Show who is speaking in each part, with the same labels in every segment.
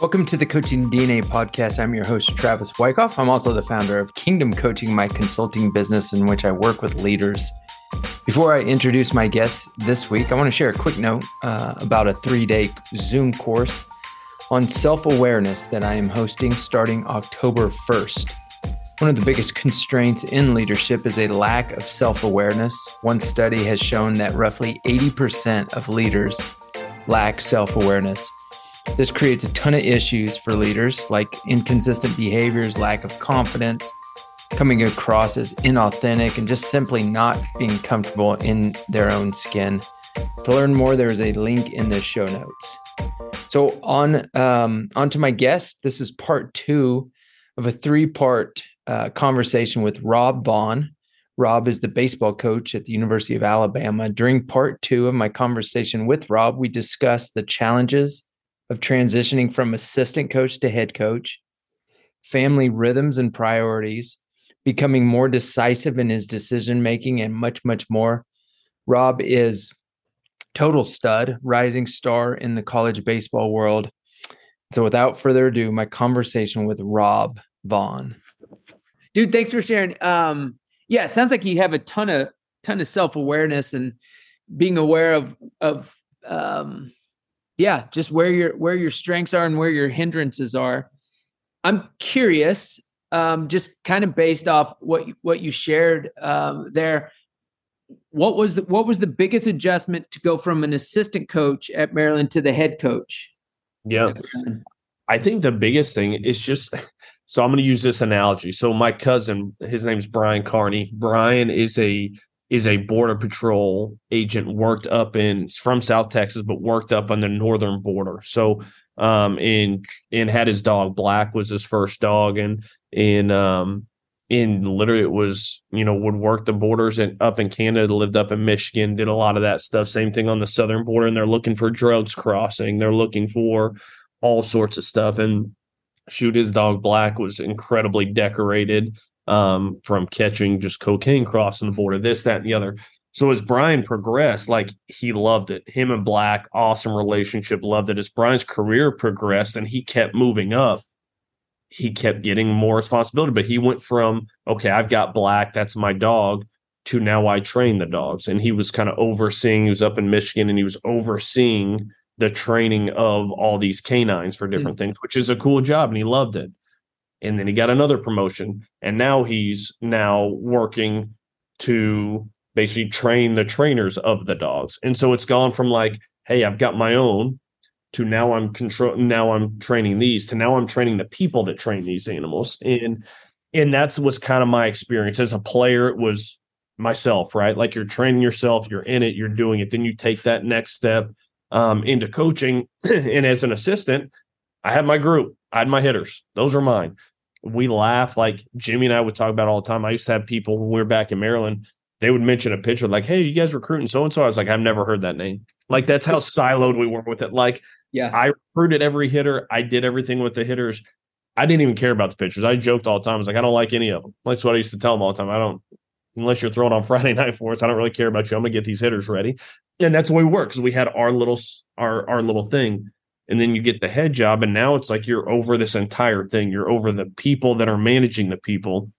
Speaker 1: Welcome to the Coaching DNA podcast. I'm your host, Travis Wyckoff. I'm also the founder of Kingdom Coaching, my consulting business in which I work with leaders. Before I introduce my guests this week, I want to share a quick note uh, about a three day Zoom course on self awareness that I am hosting starting October 1st. One of the biggest constraints in leadership is a lack of self awareness. One study has shown that roughly 80% of leaders lack self awareness. This creates a ton of issues for leaders like inconsistent behaviors, lack of confidence, coming across as inauthentic, and just simply not being comfortable in their own skin. To learn more, there is a link in the show notes. So on um, on to my guest. This is part two of a three part uh, conversation with Rob Vaughn. Rob is the baseball coach at the University of Alabama. During part two of my conversation with Rob, we discussed the challenges of transitioning from assistant coach to head coach, family rhythms and priorities, becoming more decisive in his decision making, and much, much more. Rob is total stud, rising star in the college baseball world. So, without further ado, my conversation with Rob Vaughn. Dude, thanks for sharing. Um, yeah, sounds like you have a ton of ton of self awareness and being aware of of um, yeah, just where your where your strengths are and where your hindrances are. I'm curious, um, just kind of based off what you, what you shared um, there. What was the what was the biggest adjustment to go from an assistant coach at Maryland to the head coach?
Speaker 2: Yeah, I think the biggest thing is just. So I'm going to use this analogy. So my cousin, his name's Brian Carney. Brian is a is a border patrol agent worked up in from South Texas, but worked up on the northern border. So um and and had his dog Black was his first dog and and um in literally it was you know would work the borders and up in Canada lived up in Michigan did a lot of that stuff same thing on the southern border and they're looking for drugs crossing they're looking for all sorts of stuff and shoot his dog Black was incredibly decorated um, from catching just cocaine crossing the border, this, that, and the other. So as Brian progressed, like he loved it. Him and Black, awesome relationship, loved it. As Brian's career progressed and he kept moving up, he kept getting more responsibility. But he went from, okay, I've got Black, that's my dog, to now I train the dogs. And he was kind of overseeing, he was up in Michigan and he was overseeing the training of all these canines for different mm-hmm. things, which is a cool job. And he loved it and then he got another promotion and now he's now working to basically train the trainers of the dogs. And so it's gone from like hey i've got my own to now i'm control now i'm training these to now i'm training the people that train these animals. And and that's was kind of my experience. As a player it was myself right? Like you're training yourself you're in it you're doing it then you take that next step um, into coaching. And as an assistant i had my group I had my hitters. Those are mine we laugh like Jimmy and I would talk about all the time. I used to have people when we were back in Maryland, they would mention a pitcher like, "Hey, you guys recruiting so and so?" I was like, "I've never heard that name." Like that's how siloed we were with it. Like, yeah, I recruited every hitter. I did everything with the hitters. I didn't even care about the pitchers. I joked all the time. I was like, I don't like any of them. That's what I used to tell them all the time. I don't, unless you're throwing on Friday night for us. I don't really care about you. I'm gonna get these hitters ready, and that's the way we work because we had our little our our little thing and then you get the head job and now it's like you're over this entire thing. You're over the people that are managing the people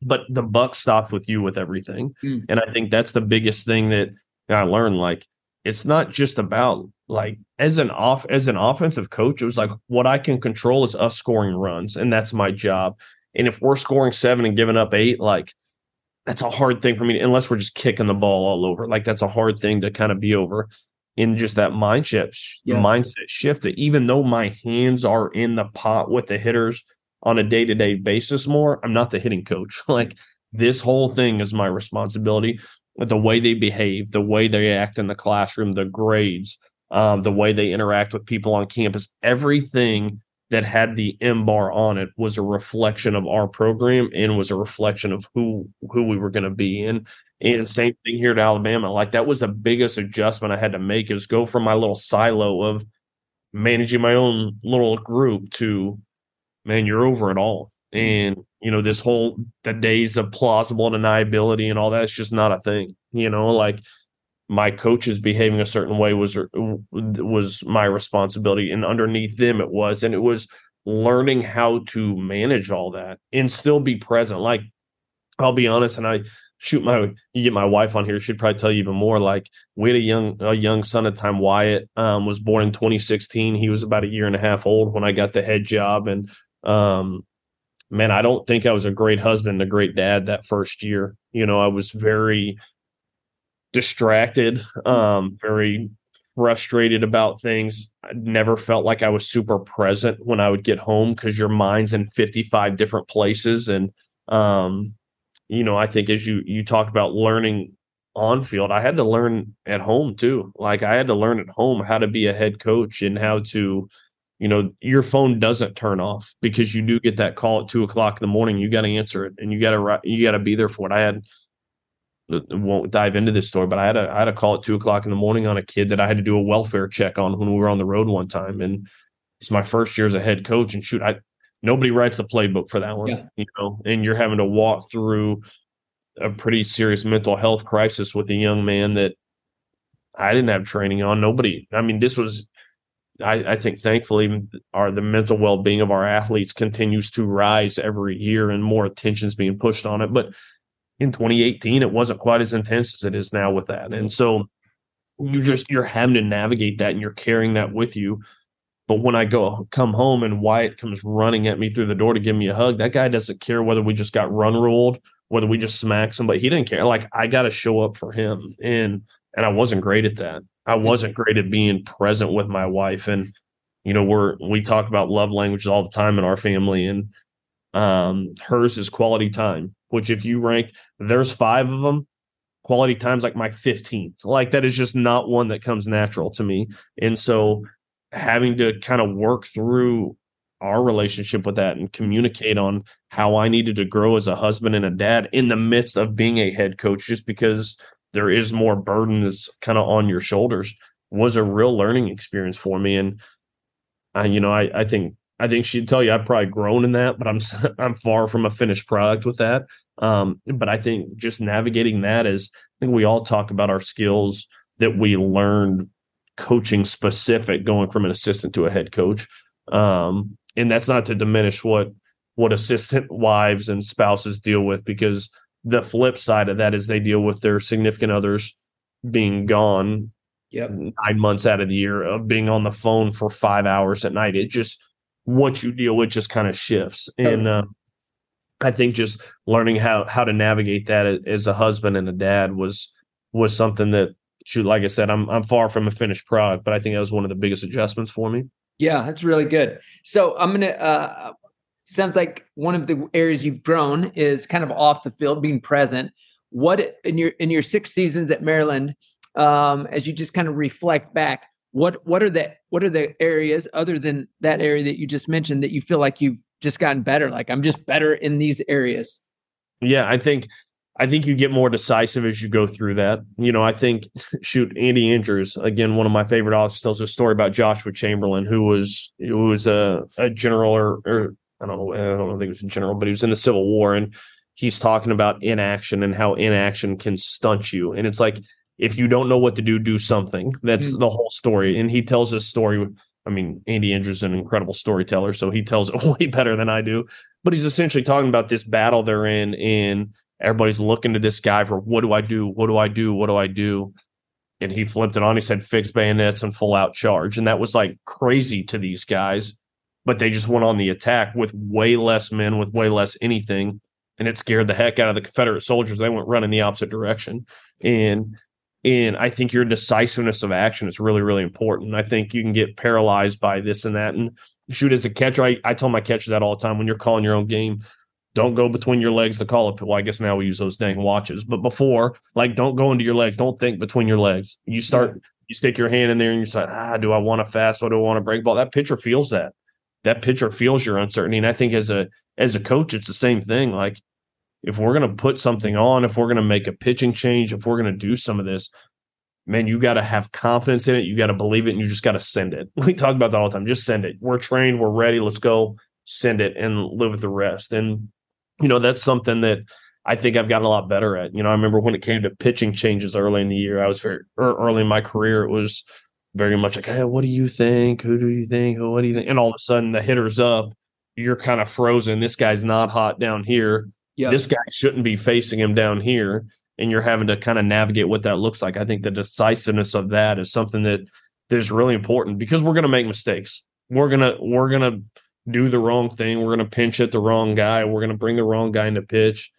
Speaker 2: but the buck stops with you with everything. Mm. and i think that's the biggest thing that i learned like it's not just about like as an off as an offensive coach it was like what i can control is us scoring runs and that's my job. And if we're scoring seven and giving up eight like that's a hard thing for me unless we're just kicking the ball all over. Like that's a hard thing to kind of be over in just that mindset yeah. mindset shift that even though my hands are in the pot with the hitters on a day-to-day basis more i'm not the hitting coach like this whole thing is my responsibility the way they behave the way they act in the classroom the grades um, the way they interact with people on campus everything that had the M bar on it was a reflection of our program and was a reflection of who who we were going to be. And and same thing here at Alabama. Like that was the biggest adjustment I had to make is go from my little silo of managing my own little group to man, you're over it all. And you know, this whole the days of plausible deniability and all that's just not a thing. You know, like my coaches behaving a certain way was uh, was my responsibility and underneath them it was and it was learning how to manage all that and still be present like i'll be honest and i shoot my you get my wife on here she'd probably tell you even more like we had a young a young son at the time wyatt um, was born in 2016 he was about a year and a half old when i got the head job and um, man i don't think i was a great husband a great dad that first year you know i was very distracted, um, very frustrated about things. I never felt like I was super present when I would get home because your mind's in 55 different places. And, um, you know, I think as you, you talk about learning on field, I had to learn at home too. Like I had to learn at home how to be a head coach and how to, you know, your phone doesn't turn off because you do get that call at two o'clock in the morning. You got to answer it and you got to, you got to be there for it. I had, won't dive into this story, but I had a I had a call at two o'clock in the morning on a kid that I had to do a welfare check on when we were on the road one time, and it's my first year as a head coach. And shoot, I nobody writes the playbook for that one, yeah. you know, and you're having to walk through a pretty serious mental health crisis with a young man that I didn't have training on. Nobody, I mean, this was. I, I think thankfully our the mental well being of our athletes continues to rise every year and more attention is being pushed on it. But in 2018 it wasn't quite as intense as it is now with that and so you just you're having to navigate that and you're carrying that with you but when i go come home and wyatt comes running at me through the door to give me a hug that guy doesn't care whether we just got run ruled whether we just smacked somebody he didn't care like i got to show up for him and and i wasn't great at that i wasn't great at being present with my wife and you know we're we talk about love languages all the time in our family and um hers is quality time which if you rank, there's five of them. Quality time's like my 15th. Like that is just not one that comes natural to me. And so having to kind of work through our relationship with that and communicate on how I needed to grow as a husband and a dad in the midst of being a head coach, just because there is more burden that's kind of on your shoulders was a real learning experience for me. And I, you know, I, I think I think she'd tell you I've probably grown in that, but I'm I'm far from a finished product with that. Um, but I think just navigating that is I think we all talk about our skills that we learned coaching specific going from an assistant to a head coach. Um, and that's not to diminish what what assistant wives and spouses deal with because the flip side of that is they deal with their significant others being gone
Speaker 3: yep.
Speaker 2: nine months out of the year of being on the phone for five hours at night. It just what you deal with just kind of shifts. And uh, I think just learning how how to navigate that as a husband and a dad was was something that shoot, like I said, I'm I'm far from a finished product, but I think that was one of the biggest adjustments for me.
Speaker 3: Yeah, that's really good. So I'm gonna uh sounds like one of the areas you've grown is kind of off the field, being present. What in your in your six seasons at Maryland, um, as you just kind of reflect back, what what are the what are the areas other than that area that you just mentioned that you feel like you've just gotten better like i'm just better in these areas
Speaker 2: yeah i think i think you get more decisive as you go through that you know i think shoot andy andrews again one of my favorite authors tells a story about joshua chamberlain who was who was a, a general or, or i don't know i don't think it was a general but he was in the civil war and he's talking about inaction and how inaction can stunt you and it's like if you don't know what to do, do something. That's mm. the whole story. And he tells this story. I mean, Andy Andrews is an incredible storyteller, so he tells it way better than I do. But he's essentially talking about this battle they're in, and everybody's looking to this guy for what do I do? What do I do? What do I do? And he flipped it on. He said, fix bayonets and full out charge. And that was like crazy to these guys. But they just went on the attack with way less men, with way less anything. And it scared the heck out of the Confederate soldiers. They went running the opposite direction. And and I think your decisiveness of action is really, really important. I think you can get paralyzed by this and that. And shoot as a catcher, I, I tell my catchers that all the time when you're calling your own game. Don't go between your legs to call it. Well, I guess now we use those dang watches. But before, like, don't go into your legs. Don't think between your legs. You start, you stick your hand in there and you say, ah, do I want to fast? What do I want to break ball? That pitcher feels that. That pitcher feels your uncertainty. And I think as a as a coach, it's the same thing. Like if we're going to put something on, if we're going to make a pitching change, if we're going to do some of this, man, you got to have confidence in it. You got to believe it and you just got to send it. We talk about that all the time. Just send it. We're trained, we're ready, let's go send it and live with the rest. And, you know, that's something that I think I've gotten a lot better at. You know, I remember when it came to pitching changes early in the year, I was very er, early in my career. It was very much like, hey, what do you think? Who do you think? What do you think? And all of a sudden, the hitter's up. You're kind of frozen. This guy's not hot down here. Yep. This guy shouldn't be facing him down here. And you're having to kind of navigate what that looks like. I think the decisiveness of that is something that is really important because we're going to make mistakes. We're gonna we're gonna do the wrong thing. We're gonna pinch at the wrong guy. We're gonna bring the wrong guy into pitch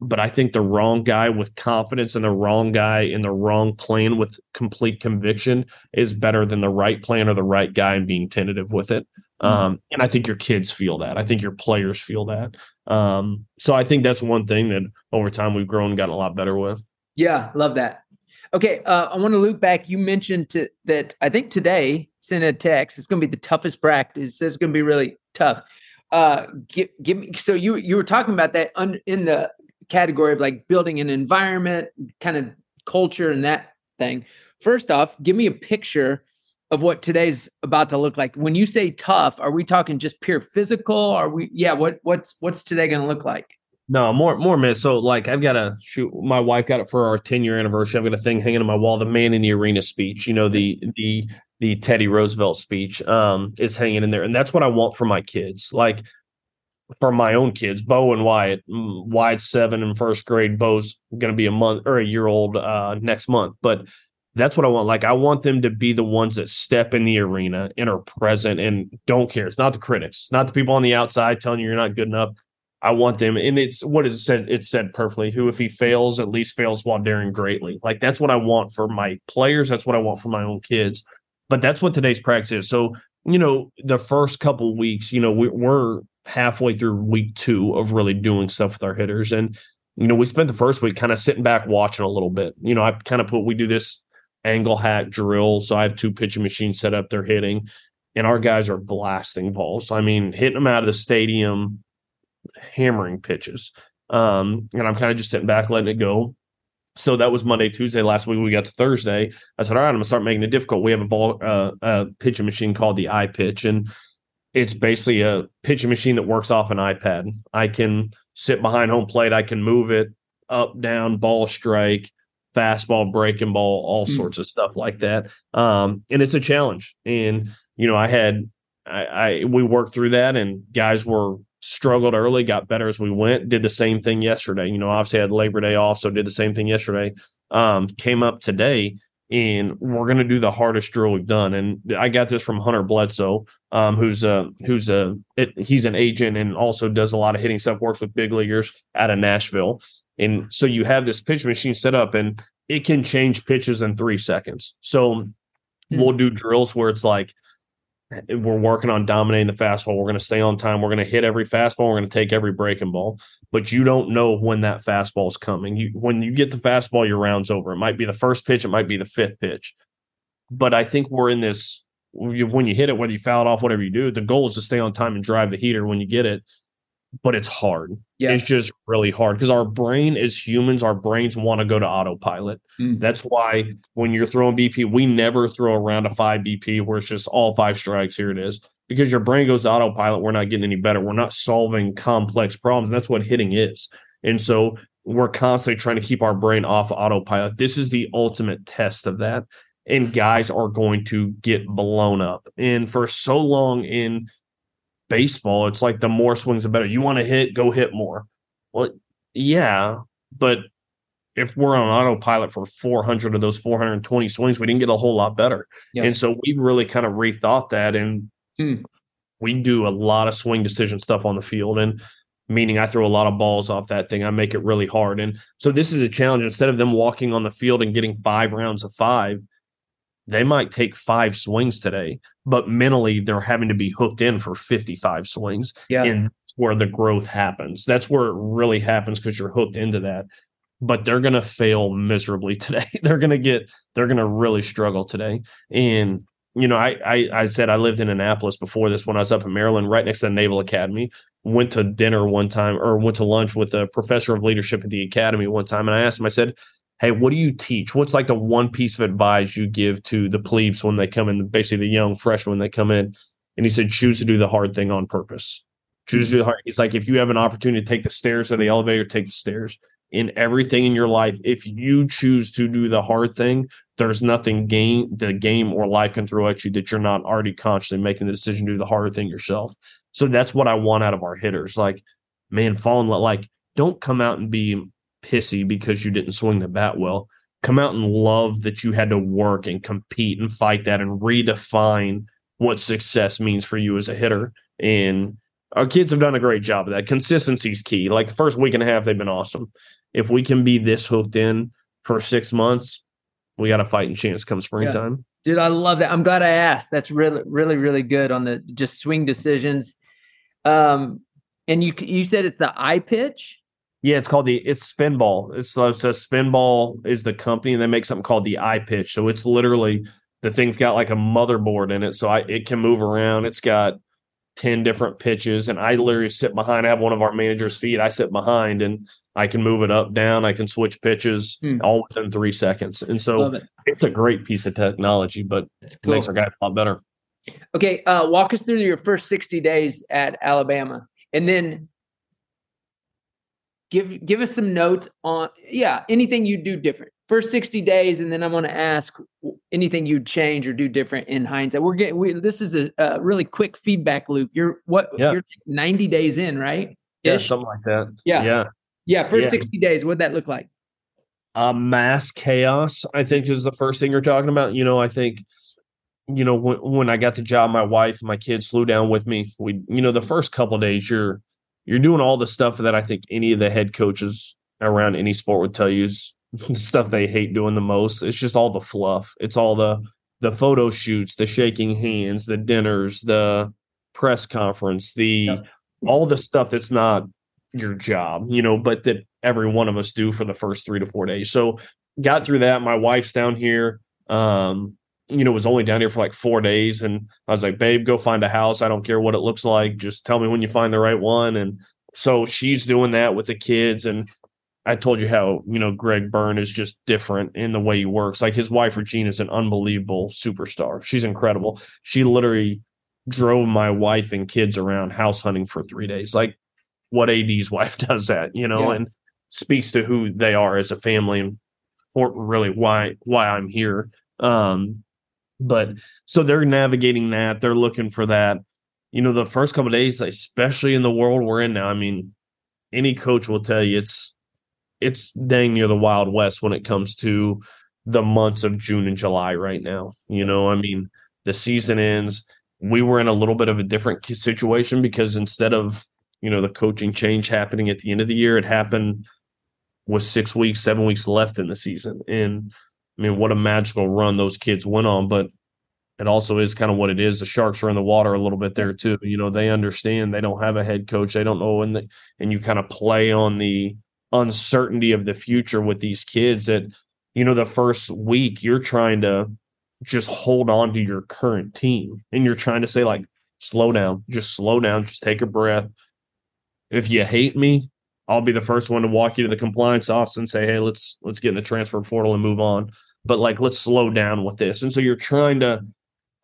Speaker 2: but I think the wrong guy with confidence and the wrong guy in the wrong plan with complete conviction is better than the right plan or the right guy and being tentative with it. Mm-hmm. Um, and I think your kids feel that. I think your players feel that. Um, so I think that's one thing that over time we've grown and gotten a lot better with.
Speaker 3: Yeah, love that. Okay, uh, I want to loop back. You mentioned to, that I think today, sent a text. It's going to be the toughest practice. It's going to be really tough. Uh, give, give me. So you you were talking about that un, in the category of like building an environment, kind of culture and that thing. First off, give me a picture of what today's about to look like. When you say tough, are we talking just pure physical? Are we yeah, what what's what's today gonna look like?
Speaker 2: No, more more man. So like I've got a shoot my wife got it for our 10 year anniversary. I've got a thing hanging on my wall, the man in the arena speech, you know, the the the Teddy Roosevelt speech um is hanging in there. And that's what I want for my kids. Like for my own kids, Bo and Wyatt. Mm, Wyatt's seven in first grade. Bo's going to be a month or a year old uh, next month. But that's what I want. Like I want them to be the ones that step in the arena and are present and don't care. It's not the critics. It's not the people on the outside telling you you're not good enough. I want them, and it's what is it said. It's said perfectly. Who, if he fails, at least fails while daring greatly. Like that's what I want for my players. That's what I want for my own kids. But that's what today's practice is. So you know, the first couple weeks, you know, we, we're halfway through week two of really doing stuff with our hitters. And, you know, we spent the first week kind of sitting back watching a little bit. You know, I kind of put, we do this angle hat drill. So I have two pitching machines set up, they're hitting, and our guys are blasting balls. I mean, hitting them out of the stadium, hammering pitches. Um, and I'm kind of just sitting back, letting it go. So that was Monday, Tuesday. Last week we got to Thursday. I said, "All right, I'm gonna start making it difficult." We have a ball, uh, a pitching machine called the iPitch, and it's basically a pitching machine that works off an iPad. I can sit behind home plate. I can move it up, down, ball strike, fastball, breaking ball, all mm. sorts of stuff like that. Um, and it's a challenge. And you know, I had I, I we worked through that, and guys were struggled early, got better as we went. Did the same thing yesterday. You know, obviously had Labor Day off, so did the same thing yesterday. Um, came up today and we're going to do the hardest drill we've done. And I got this from Hunter Bledsoe, um, who's a who's a it, he's an agent and also does a lot of hitting stuff. Works with big leaguers out of Nashville, and so you have this pitch machine set up, and it can change pitches in three seconds. So mm-hmm. we'll do drills where it's like we're working on dominating the fastball. We're going to stay on time. We're going to hit every fastball. We're going to take every breaking ball. But you don't know when that fastball is coming. You when you get the fastball, your round's over. It might be the first pitch. It might be the fifth pitch. But I think we're in this when you hit it, whether you foul it off, whatever you do, the goal is to stay on time and drive the heater when you get it but it's hard. Yeah. It's just really hard because our brain as humans, our brains want to go to autopilot. Mm. That's why when you're throwing BP, we never throw around a five BP where it's just all five strikes. Here it is. Because your brain goes to autopilot, we're not getting any better. We're not solving complex problems. And that's what hitting is. And so we're constantly trying to keep our brain off autopilot. This is the ultimate test of that. And guys are going to get blown up. And for so long in baseball, it's like the more swings, the better. You want to hit, go hit more. Well, yeah, but if we're on autopilot for 400 of those 420 swings, we didn't get a whole lot better. And so we've really kind of rethought that. And hmm. we do a lot of swing decision stuff on the field. And meaning I throw a lot of balls off that thing. I make it really hard. And so this is a challenge. Instead of them walking on the field and getting five rounds of five, they might take five swings today, but mentally they're having to be hooked in for 55 swings. Yeah. And that's where the growth happens. That's where it really happens because you're hooked into that. But they're going to fail miserably today. they're going to get, they're going to really struggle today. And, you know, I, I, I said I lived in Annapolis before this when I was up in Maryland, right next to the Naval Academy. Went to dinner one time or went to lunch with a professor of leadership at the academy one time. And I asked him, I said, hey, what do you teach? What's like the one piece of advice you give to the plebes when they come in, basically the young freshmen when they come in? And he said, choose to do the hard thing on purpose. Choose
Speaker 3: Mm-hmm.
Speaker 2: your heart. It's like if you have an opportunity to take the stairs or the elevator, take the stairs. In everything in your life, if you choose to do the hard thing, there's nothing game the game or life can throw at you that you're not already consciously making the decision to do the harder thing yourself. So that's what I want out of our hitters. Like, man, fall in love. Like, don't come out and be pissy because you didn't swing the bat well. Come out and love that you had to work and compete and fight that and redefine what success means for you as a hitter. And our kids have done a great job of that. Consistency is key. Like the first week and a half, they've been awesome. If we can be this hooked in for six months, we got a fighting chance come springtime.
Speaker 3: Dude, I love that. I'm glad I asked. That's really, really, really good on the just swing decisions. Um, and you you said it's the iPitch.
Speaker 2: Yeah, it's called the it's Spinball. It's so it says Spinball is the company, and they make something called the iPitch. So it's literally the thing's got like a motherboard in it, so I it can move around. It's got ten different pitches, and I literally sit behind. I have one of our managers' feet. I sit behind, and I can move it up, down. I can switch pitches
Speaker 3: Hmm.
Speaker 2: all within three seconds. And so
Speaker 3: it.
Speaker 2: it's a great piece of technology, but
Speaker 3: That's
Speaker 2: it makes our guys a lot better.
Speaker 3: Okay, uh, walk us through your first 60 days at Alabama, and then give give us some notes on yeah anything you do different. First 60 days, and then I'm going to ask anything you'd change or do different in hindsight. We're getting we, this is a, a really quick feedback loop. You're what
Speaker 2: Yeah.
Speaker 3: you're 90 days in, right?
Speaker 2: Yeah,
Speaker 3: Ish?
Speaker 2: something like that.
Speaker 3: Yeah.
Speaker 2: Yeah.
Speaker 3: Yeah, first
Speaker 2: Yeah.
Speaker 3: 60 days. What'd that look like?
Speaker 2: uh, mass chaos i think is the first thing you're talking about you know i think you know when, when i got the job my wife and my kids flew down with me we you know the first couple days you're you're doing all the stuff that i think any of the head coaches around any sport would tell you is the stuff they hate doing the most it's just all the fluff it's all the the photo shoots the shaking hands the dinners the press conference the
Speaker 3: Yep.
Speaker 2: all the stuff that's not your job, you know, but that every one of us do for the first three to four days. So got through that. My wife's down here. Um, you know, was only down here for like four days. And I was like, babe, go find a house. I don't care what it looks like. Just tell me when you find the right one. And so she's doing that with the kids. And I told you how, you know, Greg Byrne is just different in the way he works. Like his wife, Regina, is an unbelievable superstar. She's incredible. She literally drove my wife and kids around house hunting for three days. Like what AD's wife does that, you know,
Speaker 3: Yeah.
Speaker 2: and speaks to who they are as a family and for really why why I'm here. Um, but mm-hmm. so they're navigating that. They're looking for that. You know, the first couple of days, especially in the world we're in now. I mean, any coach will tell you it's it's dang near the Wild West when it comes to the months of June and July right now. You know, I mean, the season ends. We were in a little bit of a different situation because instead of you know the coaching change happening at the end of the year, it happened with six weeks, seven weeks left in the season. And I mean, what a magical run those kids went on. But it also is kind of what it is. The Sharks are in the water a little bit there too. You know, they understand they don't have a head coach. They don't know, and the, and you kind of play on the uncertainty of the future with these kids. That you know, the first week you're trying to just hold on to your current team, and you're trying to say like, slow down, just slow down, just take a breath. If you hate me, I'll be the first one to walk you to the compliance office and say, "Hey, let's let's get in the transfer portal and move on." But like, let's slow down with this. And so you're trying to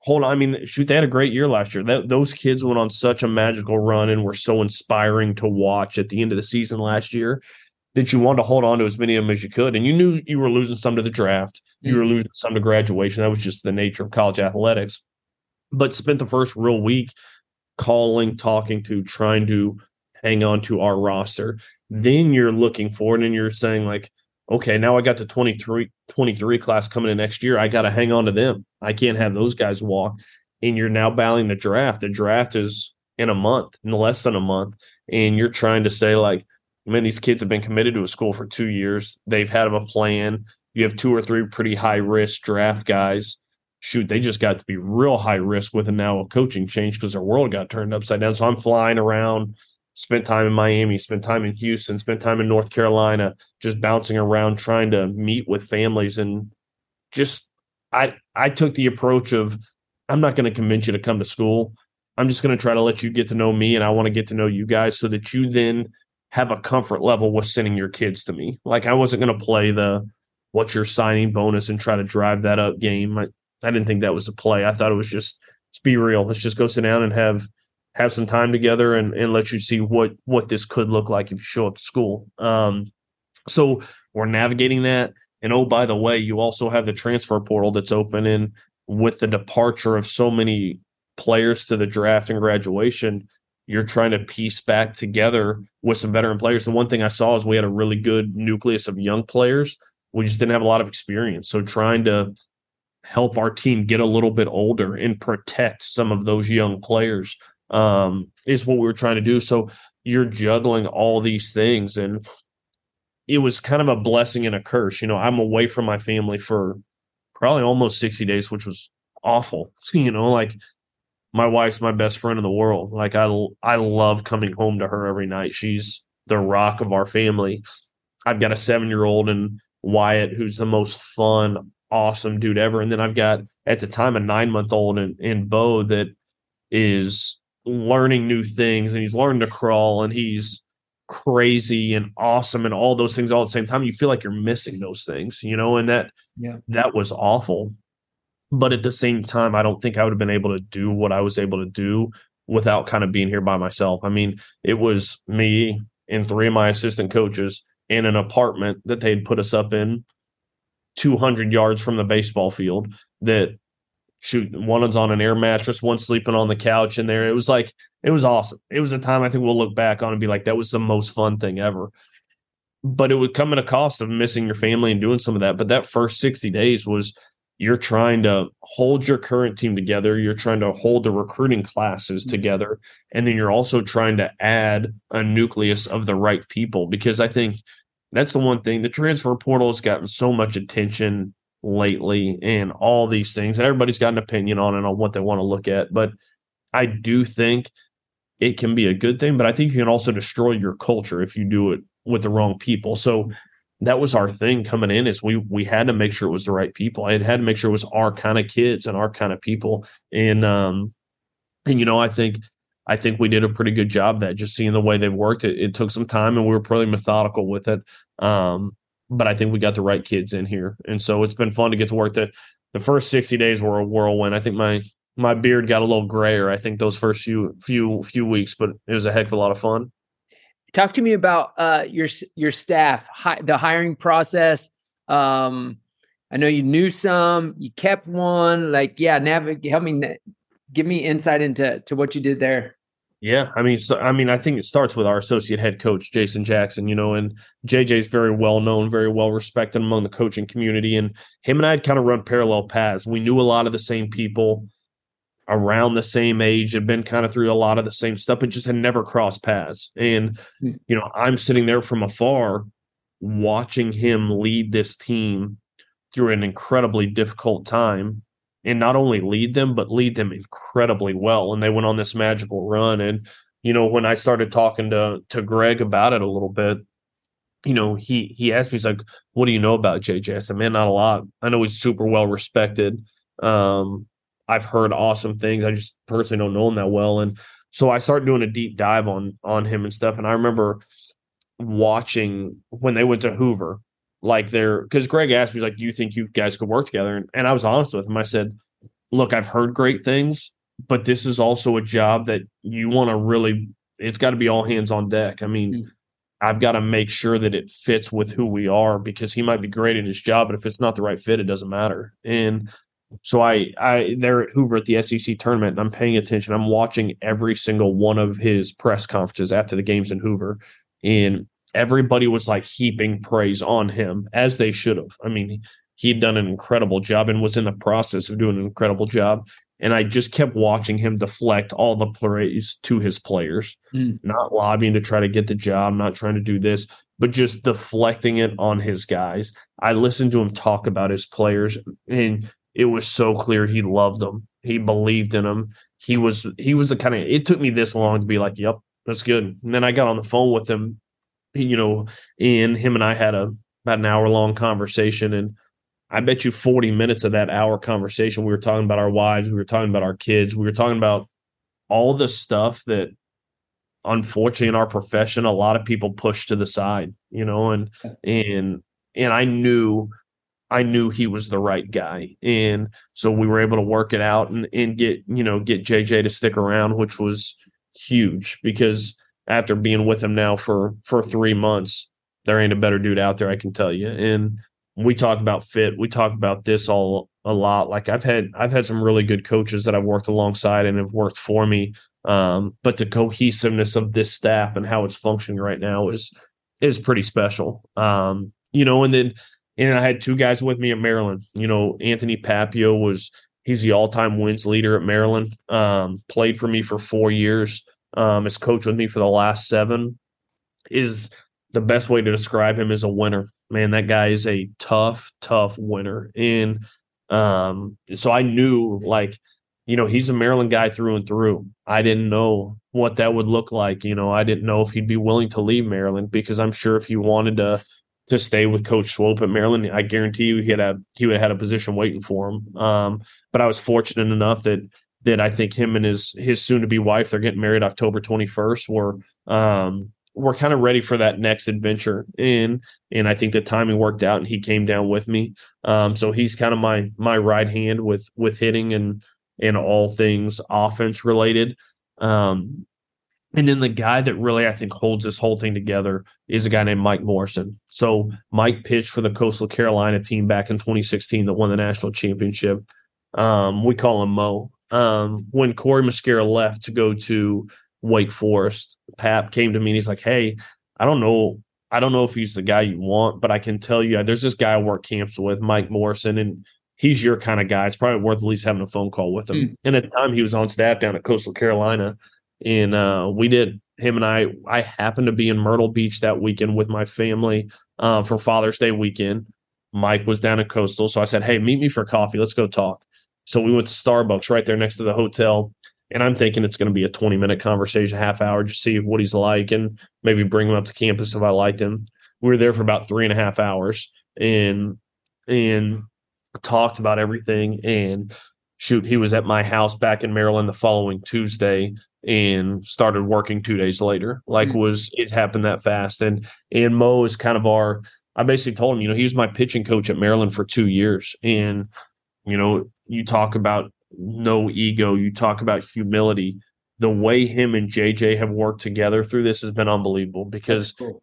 Speaker 2: hold on. I mean, shoot, they had a great year last year. That those kids went on such a magical run and were so inspiring to watch at the end of the season last year that you wanted to hold on to as many of them as you could. And you knew you were losing some to the draft, you were mm-hmm. losing some to graduation. That was just the nature of college athletics. But spent the first real week calling, talking to, trying to hang on to our roster. Then you're looking forward and you're saying, like, okay, now I got the 23, 23 class coming in next year. I got to hang on to them. I can't have those guys walk. And you're now battling the draft. The draft is in a month, in less than a month. And you're trying to say, like, man, these kids have been committed to a school for two years. They've had a plan. You have two or three pretty high risk draft guys. Shoot, they just got to be real high risk with a now a coaching change because their world got turned upside down. So I'm flying around, spent time in Miami, spent time in Houston, spent time in North Carolina, just bouncing around trying to meet with families and just I I took the approach of I'm not going to convince you to come to school. I'm just going to try to let you get to know me and I want to get to know you guys so that you then have a comfort level with sending your kids to me. Like I wasn't going to play the what's your signing bonus and try to drive that up game. I, I didn't think that was a play. I thought it was just let's be real. Let's just go sit down and have have some time together and, and let you see what what this could look like if you show up to school. Um, so we're navigating that. And oh, by the way, you also have the transfer portal that's open. And with the departure of so many players to the draft and graduation, you're trying to piece back together with some veteran players. The one thing I saw is we had a really good nucleus of young players. We just didn't have a lot of experience. So trying to help our team get a little bit older and protect some of those young players um, is what we were trying to do. So you're juggling all these things, and it was kind of a blessing and a curse. You know, I'm away from my family for probably almost 60 days, which was awful. You know, like my wife's my best friend in the world. Like I, I love coming home to her every night. She's the rock of our family. I've got a seven year old and Wyatt, who's the most fun, awesome dude ever. And then I've got at the time a nine month old and, in Bo that is learning new things and he's learning to crawl and he's crazy and awesome and all those things all at the same time you feel like you're missing those things you know and that yeah. that was awful. But at the same time i don't think i would have been able to do what i was able to do without kind of being here by myself. I mean it was me and three of my assistant coaches in an apartment that they'd put us up in 200 yards from the baseball field that shoot one's on an air mattress one sleeping on the couch in there. It was like it was awesome. It was a time i think we'll look back on and be like that was the most fun thing ever. But it would come at a cost of missing your family and doing some of that. But that first 60 days was you're trying to hold your current team together. You're trying to hold the recruiting classes mm-hmm. together. And then you're also trying to add a nucleus of the right people. Because i think that's the one thing the transfer portal has gotten so much attention lately and all these things. And everybody's got an opinion on it on what they want to look at. But I do think it can be a good thing, but I think you can also destroy your culture if you do it with the wrong people. So that was our thing coming in is we we had to make sure it was the right people. I had, to make sure it was our kind of kids and our kind of people. And um and you know, I think I think we did a pretty good job that just seeing the way they've worked. It, it took some time and we were pretty methodical with it. Um, but I think we got the right kids in here, and so it's been fun to get to work. the The first sixty days were a whirlwind. I think my my beard got a little grayer. I think those first few few few weeks, but it was a heck of a lot of fun.
Speaker 3: Talk to me about uh, your your staff, hi, the hiring process. Um, I know you knew some, you kept one. Like, yeah, navigate. Help me, give me insight into to what you did there.
Speaker 2: Yeah, I mean, so, I mean, I think it starts with our associate head coach Jason Jackson. You know, and JJ is very well known, very well respected among the coaching community, and him and I had kind of run parallel paths. We knew a lot of the same people around the same age, had been kind of through a lot of the same stuff, but just had never crossed paths. And hmm. you know, I'm sitting there from afar, watching him lead this team through an incredibly difficult time and not only lead them, but lead them incredibly well. And they went on this magical run. And, you know, when I started talking to to Greg about it a little bit, you know, he he asked me, he's like, What do you know about JJ? I said, Man, not a lot. I know he's super well respected. Um, I've heard awesome things. I just personally don't know him that well. And so I started doing a deep dive on on him and stuff. And I remember watching when they went to Hoover like they're because Greg asked me, like, do you think you guys could work together? And, and I was honest with him. I said, look, I've heard great things, but this is also a job that you want to really, it's got to be all hands on deck. I mean, mm-hmm. I've got to make sure that it fits with who we are because he might be great at his job, but if it's not the right fit, it doesn't matter. And so I, I, they're at Hoover at the SEC tournament, and I'm paying attention. I'm watching every single one of his press conferences after the games in Hoover, and everybody was like heaping praise on him as they should have. I mean, he'd done an incredible job and was in the process of doing an incredible job. And I just kept watching him deflect all the praise to his players, mm. not lobbying to try to get the job, not trying to do this, but just deflecting it on his guys. I listened to him talk about his players, and it was so clear he loved them. He believed in them. He was he was the kind of it took me this long to be like, yep, that's good. And then I got on the phone with him you know, and him and I had a about an hour long conversation, and I bet you forty minutes of that hour conversation, we were talking about our wives, we were talking about our kids, we were talking about all the stuff that unfortunately in our profession a lot of people push to the side you know and and and i knew i knew he was the right guy. And so we were able to work it out and and get you know get jj to stick around which was huge because after being with him now for for three months, there ain't a better dude out there, I can tell you. And we talk about fit, we talk about this all a lot. Like I've had I've had some really good coaches that I've worked alongside and have worked for me. Um, but the cohesiveness of this staff and how it's functioning right now is is pretty special. Um, you know, and then and I had two guys with me at Maryland. You know, Anthony Papio was he's the all-time wins leader at Maryland. Um, played for me for four years. Um, has coached with me for the last seven. Is the best way to describe him as a winner. Man, that guy is a tough, tough winner. And um, so I knew like, you know, he's a Maryland guy through and through. I didn't know what that would look like. You know, I didn't know if he'd be willing to leave Maryland because I'm sure if he wanted to to stay with Coach Swope at Maryland, I guarantee you he had a he would have had a position waiting for him. Um, but I was fortunate enough that that I think him and his his soon to be wife they're getting married October 21st. Were um, we're kind of ready for that next adventure and and I think the timing worked out and he came down with me. Um, so he's kind of my my right hand with with hitting and and all things offense related. Um, and then the guy that really I think holds this whole thing together is a guy named Mike Morrison. So Mike pitched for the Coastal Carolina team back in 2016 that won the national championship. Um, we call him Mo. Um, when Corey Muscara left to go to Wake Forest, Pap came to me and he's like, "Hey, I don't know, I don't know if he's the guy you want, but I can tell you, there's this guy I work camps with, Mike Morrison, and he's your kind of guy. It's probably worth at least having a phone call with him." Mm. And at the time, he was on staff down at Coastal Carolina, and uh, we did. Him and I, I happened to be in Myrtle Beach that weekend with my family uh, for Father's Day weekend. Mike was down at Coastal, so I said, "Hey, meet me for coffee. Let's go talk." So we went to Starbucks right there next to the hotel. And I'm thinking it's going to be a 20 minute conversation, half hour, just see what he's like and maybe bring him up to campus if I liked him. We were there for about three and a half hours and and talked about everything. And shoot, he was at my house back in Maryland the following Tuesday and started working two days later. Like mm-hmm. was it happened that fast. And and Mo is kind of our I basically told him, you know, he was my pitching coach at Maryland for two years. And, you know, you talk about no ego. You talk about humility. The way him and JJ have worked together through this has been unbelievable because cool.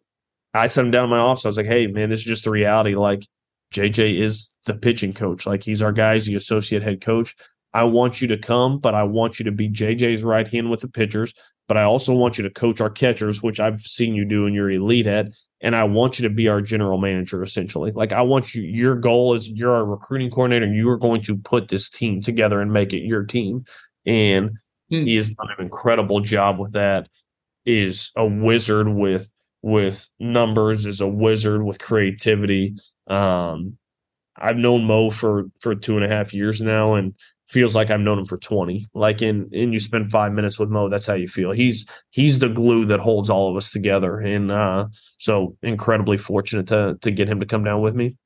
Speaker 2: I sat him down in my office. I was like, hey, man, this is just the reality. Like, JJ is the pitching coach. Like, he's our guy, he's the associate head coach. I want you to come, but I want you to be JJ's right hand with the pitchers. But I also want you to coach our catchers, which I've seen you do and you're elite at. And I want you to be our general manager, essentially. Like I want you, your goal is you're our recruiting coordinator you are going to put this team together and make it your team. And hmm. he has done an incredible job with that. Is a wizard with with numbers, is a wizard with creativity. Um, I've known Mo for for two and a half years now, and feels like I've known him for 20. Like in and you spend five minutes with Mo, that's how you feel. He's he's the glue that holds all of us together. And uh, so incredibly fortunate to to get him to come down with me.